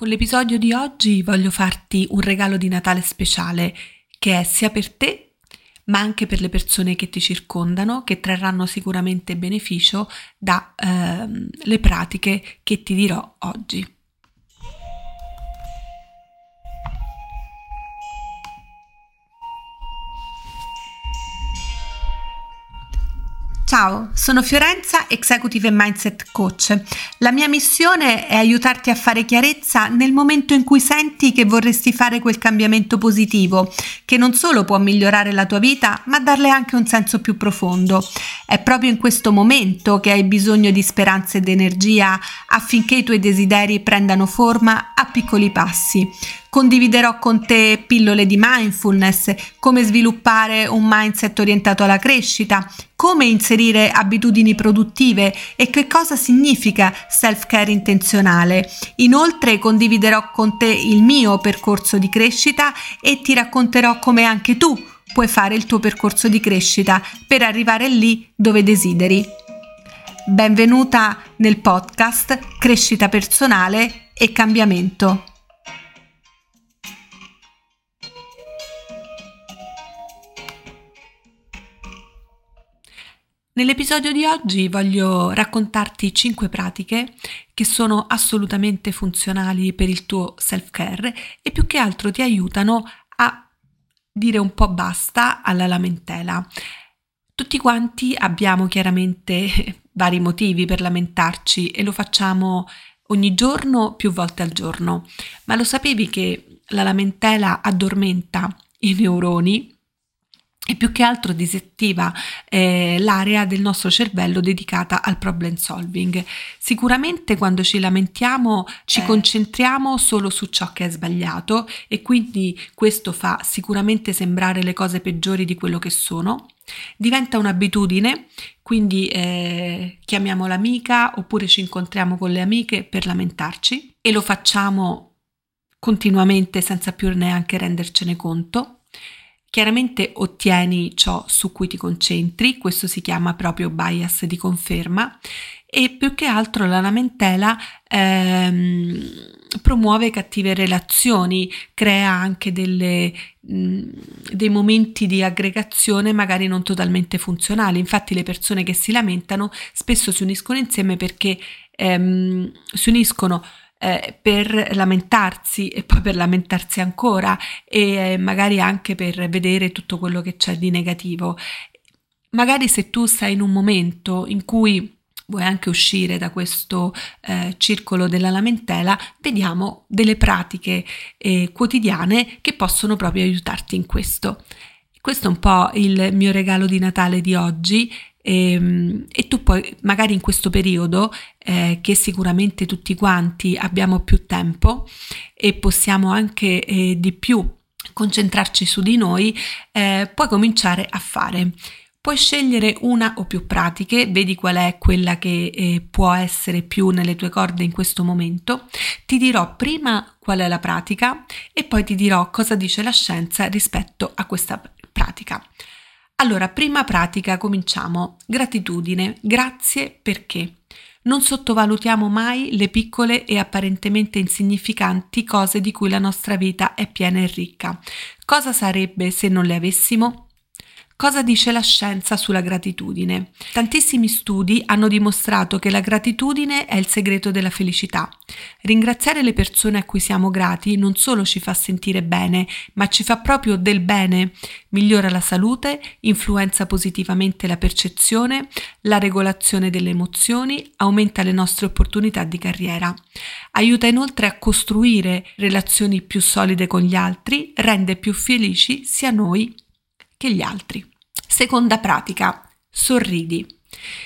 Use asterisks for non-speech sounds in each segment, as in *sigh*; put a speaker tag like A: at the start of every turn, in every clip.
A: Con l'episodio di oggi voglio farti un regalo di Natale speciale che è sia per te ma anche per le persone che ti circondano che trarranno sicuramente beneficio dalle ehm, pratiche che ti dirò oggi. Ciao, sono Fiorenza, Executive Mindset Coach. La mia missione è aiutarti a fare chiarezza nel momento in cui senti che vorresti fare quel cambiamento positivo, che non solo può migliorare la tua vita, ma darle anche un senso più profondo. È proprio in questo momento che hai bisogno di speranza ed energia affinché i tuoi desideri prendano forma a piccoli passi. Condividerò con te pillole di mindfulness, come sviluppare un mindset orientato alla crescita, come inserire abitudini produttive e che cosa significa self-care intenzionale. Inoltre condividerò con te il mio percorso di crescita e ti racconterò come anche tu puoi fare il tuo percorso di crescita per arrivare lì dove desideri. Benvenuta nel podcast Crescita personale e cambiamento. Nell'episodio di oggi voglio raccontarti 5 pratiche che sono assolutamente funzionali per il tuo self-care e più che altro ti aiutano a dire un po' basta alla lamentela. Tutti quanti abbiamo chiaramente *laughs* vari motivi per lamentarci e lo facciamo ogni giorno più volte al giorno, ma lo sapevi che la lamentela addormenta i neuroni e più che altro disattiva eh, l'area del nostro cervello dedicata al problem solving. Sicuramente quando ci lamentiamo ci eh. concentriamo solo su ciò che è sbagliato e quindi questo fa sicuramente sembrare le cose peggiori di quello che sono. Diventa un'abitudine, quindi eh, chiamiamo l'amica oppure ci incontriamo con le amiche per lamentarci e lo facciamo continuamente senza più neanche rendercene conto. Chiaramente ottieni ciò su cui ti concentri, questo si chiama proprio bias di conferma e più che altro la lamentela ehm, promuove cattive relazioni, crea anche delle, mh, dei momenti di aggregazione magari non totalmente funzionali. Infatti le persone che si lamentano spesso si uniscono insieme perché ehm, si uniscono eh, per lamentarsi e poi per lamentarsi ancora e eh, magari anche per vedere tutto quello che c'è di negativo. Magari se tu sei in un momento in cui vuoi anche uscire da questo eh, circolo della lamentela, vediamo delle pratiche eh, quotidiane che possono proprio aiutarti in questo. Questo è un po' il mio regalo di Natale di oggi e, ehm, e tu poi magari in questo periodo eh, che sicuramente tutti quanti abbiamo più tempo e possiamo anche eh, di più concentrarci su di noi, eh, puoi cominciare a fare. Puoi scegliere una o più pratiche, vedi qual è quella che eh, può essere più nelle tue corde in questo momento. Ti dirò prima qual è la pratica e poi ti dirò cosa dice la scienza rispetto a questa pratica. Allora, prima pratica, cominciamo. Gratitudine. Grazie perché. Non sottovalutiamo mai le piccole e apparentemente insignificanti cose di cui la nostra vita è piena e ricca. Cosa sarebbe se non le avessimo? Cosa dice la scienza sulla gratitudine? Tantissimi studi hanno dimostrato che la gratitudine è il segreto della felicità. Ringraziare le persone a cui siamo grati non solo ci fa sentire bene, ma ci fa proprio del bene. Migliora la salute, influenza positivamente la percezione, la regolazione delle emozioni, aumenta le nostre opportunità di carriera. Aiuta inoltre a costruire relazioni più solide con gli altri, rende più felici sia noi che gli altri. Seconda pratica, sorridi.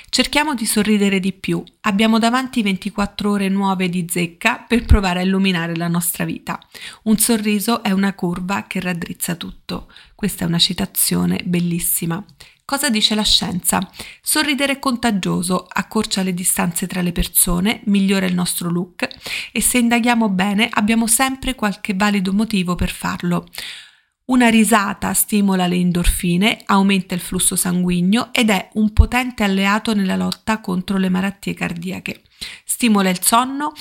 A: Cerchiamo di sorridere di più. Abbiamo davanti 24 ore nuove di zecca per provare a illuminare la nostra vita. Un sorriso è una curva che raddrizza tutto. Questa è una citazione bellissima. Cosa dice la scienza? Sorridere è contagioso, accorcia le distanze tra le persone, migliora il nostro look e se indaghiamo bene abbiamo sempre qualche valido motivo per farlo. Una risata stimola le endorfine, aumenta il flusso sanguigno ed è un potente alleato nella lotta contro le malattie cardiache. Stimola il sonno,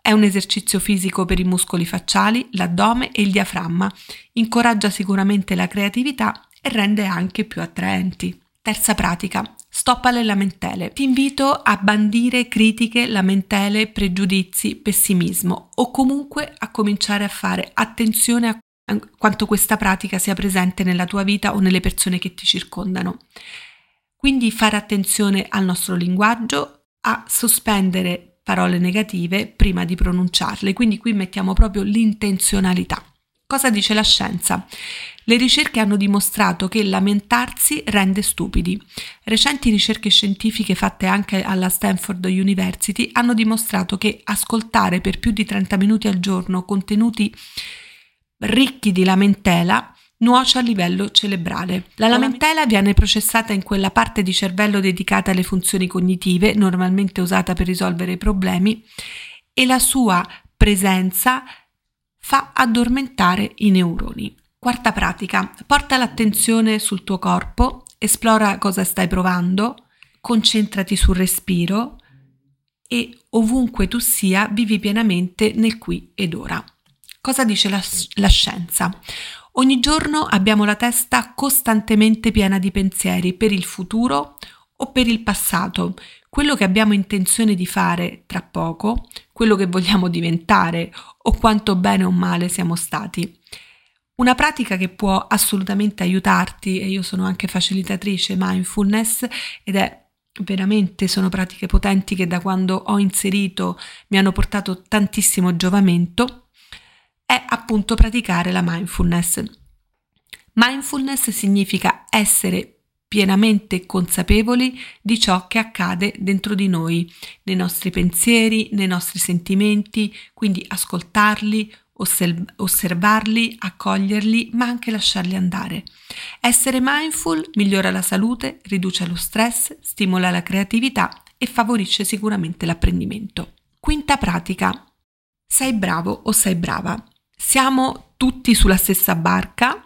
A: È un esercizio fisico per i muscoli facciali, l'addome e il diaframma. Incoraggia sicuramente la creatività e rende anche più attraenti. Terza pratica. Stop alle lamentele. Ti invito a bandire critiche, lamentele, pregiudizi, pessimismo o comunque a cominciare a fare attenzione a quanto questa pratica sia presente nella tua vita o nelle persone che ti circondano. Quindi fare attenzione al nostro linguaggio, a sospendere parole negative prima di pronunciarle. Quindi qui mettiamo proprio l'intenzionalità. Cosa dice la scienza? Le ricerche hanno dimostrato che lamentarsi rende stupidi. Recenti ricerche scientifiche fatte anche alla Stanford University hanno dimostrato che ascoltare per più di 30 minuti al giorno contenuti ricchi di lamentela nuoce a livello cerebrale. La lamentela viene processata in quella parte di cervello dedicata alle funzioni cognitive, normalmente usata per risolvere i problemi, e la sua presenza fa addormentare i neuroni. Quarta pratica, porta l'attenzione sul tuo corpo, esplora cosa stai provando, concentrati sul respiro e ovunque tu sia vivi pienamente nel qui ed ora. Cosa dice la, la scienza? Ogni giorno abbiamo la testa costantemente piena di pensieri per il futuro o per il passato, quello che abbiamo intenzione di fare tra poco, quello che vogliamo diventare o quanto bene o male siamo stati. Una pratica che può assolutamente aiutarti, e io sono anche facilitatrice mindfulness ed è veramente sono pratiche potenti che da quando ho inserito mi hanno portato tantissimo giovamento, è appunto praticare la mindfulness. Mindfulness significa essere pienamente consapevoli di ciò che accade dentro di noi, nei nostri pensieri, nei nostri sentimenti, quindi ascoltarli, osservarli, accoglierli, ma anche lasciarli andare. Essere mindful migliora la salute, riduce lo stress, stimola la creatività e favorisce sicuramente l'apprendimento. Quinta pratica. Sei bravo o sei brava. Siamo tutti sulla stessa barca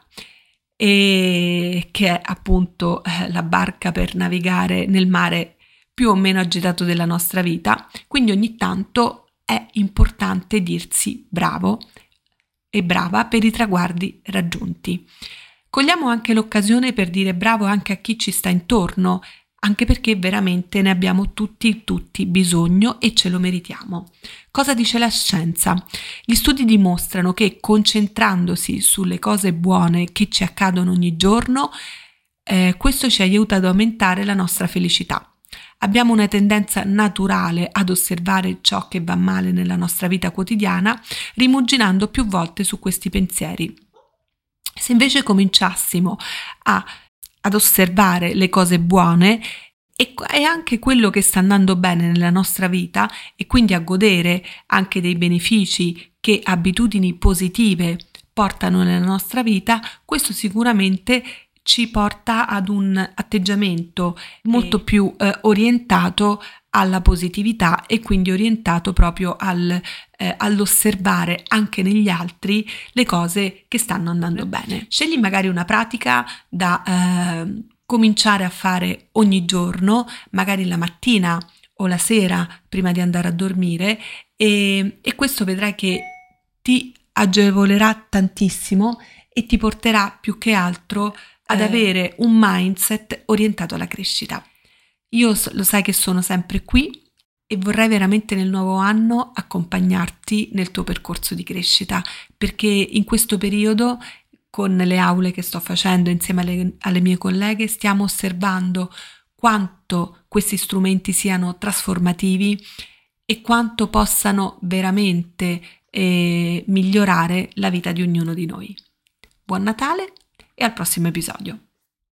A: e che è appunto eh, la barca per navigare nel mare più o meno agitato della nostra vita, quindi ogni tanto è importante dirsi bravo e brava per i traguardi raggiunti. Cogliamo anche l'occasione per dire bravo anche a chi ci sta intorno, anche perché veramente ne abbiamo tutti, tutti bisogno e ce lo meritiamo. Cosa dice la scienza? Gli studi dimostrano che concentrandosi sulle cose buone che ci accadono ogni giorno, eh, questo ci aiuta ad aumentare la nostra felicità. Abbiamo una tendenza naturale ad osservare ciò che va male nella nostra vita quotidiana, rimuginando più volte su questi pensieri. Se invece cominciassimo a, ad osservare le cose buone e, e anche quello che sta andando bene nella nostra vita e quindi a godere anche dei benefici che abitudini positive portano nella nostra vita, questo sicuramente ci porta ad un atteggiamento molto più eh, orientato alla positività e quindi orientato proprio al, eh, all'osservare anche negli altri le cose che stanno andando bene. Scegli magari una pratica da eh, cominciare a fare ogni giorno, magari la mattina o la sera prima di andare a dormire e, e questo vedrai che ti agevolerà tantissimo e ti porterà più che altro ad eh. avere un mindset orientato alla crescita. Io lo sai che sono sempre qui e vorrei veramente nel nuovo anno accompagnarti nel tuo percorso di crescita, perché in questo periodo con le aule che sto facendo insieme alle, alle mie colleghe stiamo osservando quanto questi strumenti siano trasformativi e quanto possano veramente eh, migliorare la vita di ognuno di noi. Buon Natale e al prossimo episodio.